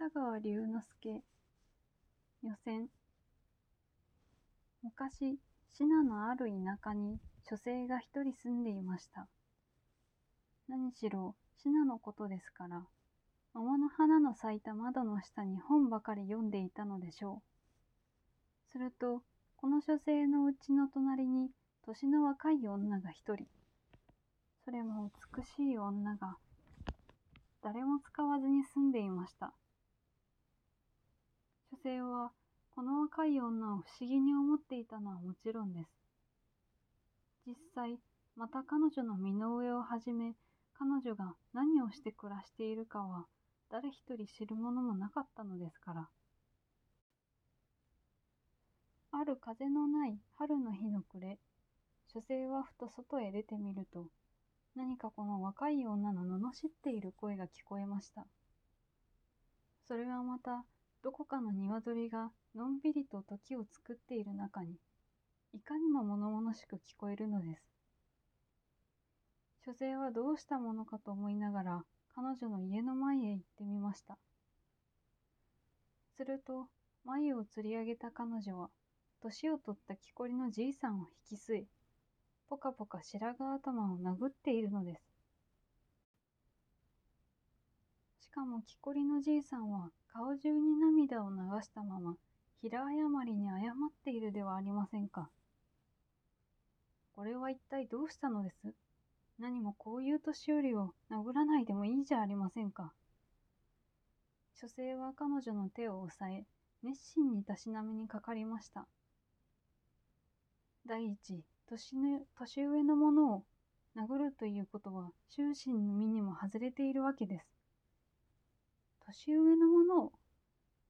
芥川龍之介。予選。昔信濃のある田舎に書生が一人住んでいました。何しろ信濃のことですから桃の花の咲いた窓の下に本ばかり読んでいたのでしょう。するとこの書生のうちの隣に年の若い女が一人。それも美しい女が誰も使わずに住んでいました。女性はこの若い女を不思議に思っていたのはもちろんです。実際、また彼女の身の上をはじめ、彼女が何をして暮らしているかは誰一人知るものもなかったのですから。ある風のない春の日の暮れ、女性はふと外へ出てみると、何かこの若い女の？罵っている声が聞こえました。それはまたどこかの鶏がのんびりと時を作っている中に、いかにも物々しく聞こえるのです。書生はどうしたものかと思いながら、彼女の家の前へ行ってみました。すると、眉を釣り上げた彼女は、年を取った木こりのじいさんを引き据え、ぽかぽか白髪頭を殴っているのです。しかも木こりのじいさんは顔中に涙を流したまま平誤りに謝っているではありませんか。これは一体どうしたのです？何もこういう年寄りを殴らないでもいいじゃありませんか。書生は彼女の手を押さえ、熱心にたしなみにかかりました。第一、年の年上の者を殴るということは終身の身にも外れているわけです。年上の者を、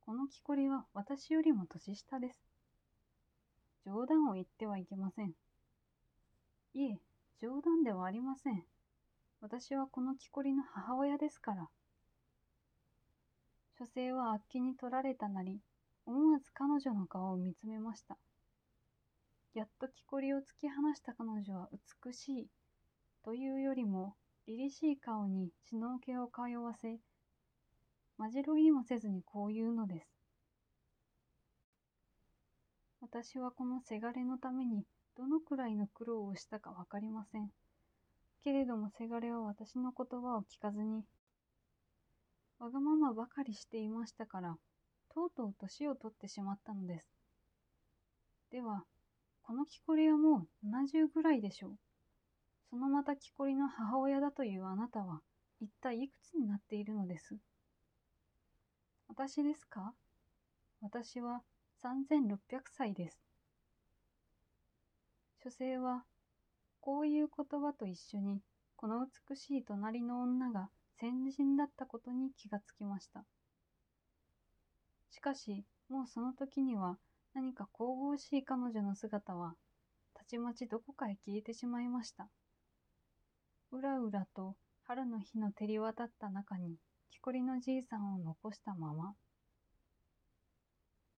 この木こりは私よりも年下です。冗談を言ってはいけません。いえ、冗談ではありません。私はこの木こりの母親ですから。書生はあっけに取られたなり、思わず彼女の顔を見つめました。やっと木こりを突き放した彼女は美しいというよりも凛々しい顔に血の気を通わせまじろぎもせずにこう言うのです。私はこのせがれのためにどのくらいの苦労をしたかわかりません。けれどもせがれは私の言葉を聞かずに、わがままばかりしていましたから、とうとう年を取ってしまったのです。では、この木こりはもう70ぐらいでしょう。そのまた木こりの母親だというあなたは、一体いくつになっているのです？私ですか？私は3600歳です。書生は、こういう言葉と一緒に、この美しい隣の女が先人だったことに気がつきました。しかし、もうその時には何か神々しい彼女の姿は、たちまちどこかへ消えてしまいました。うらうらと春の日の照り渡った中に木こりのじいさんを残したまま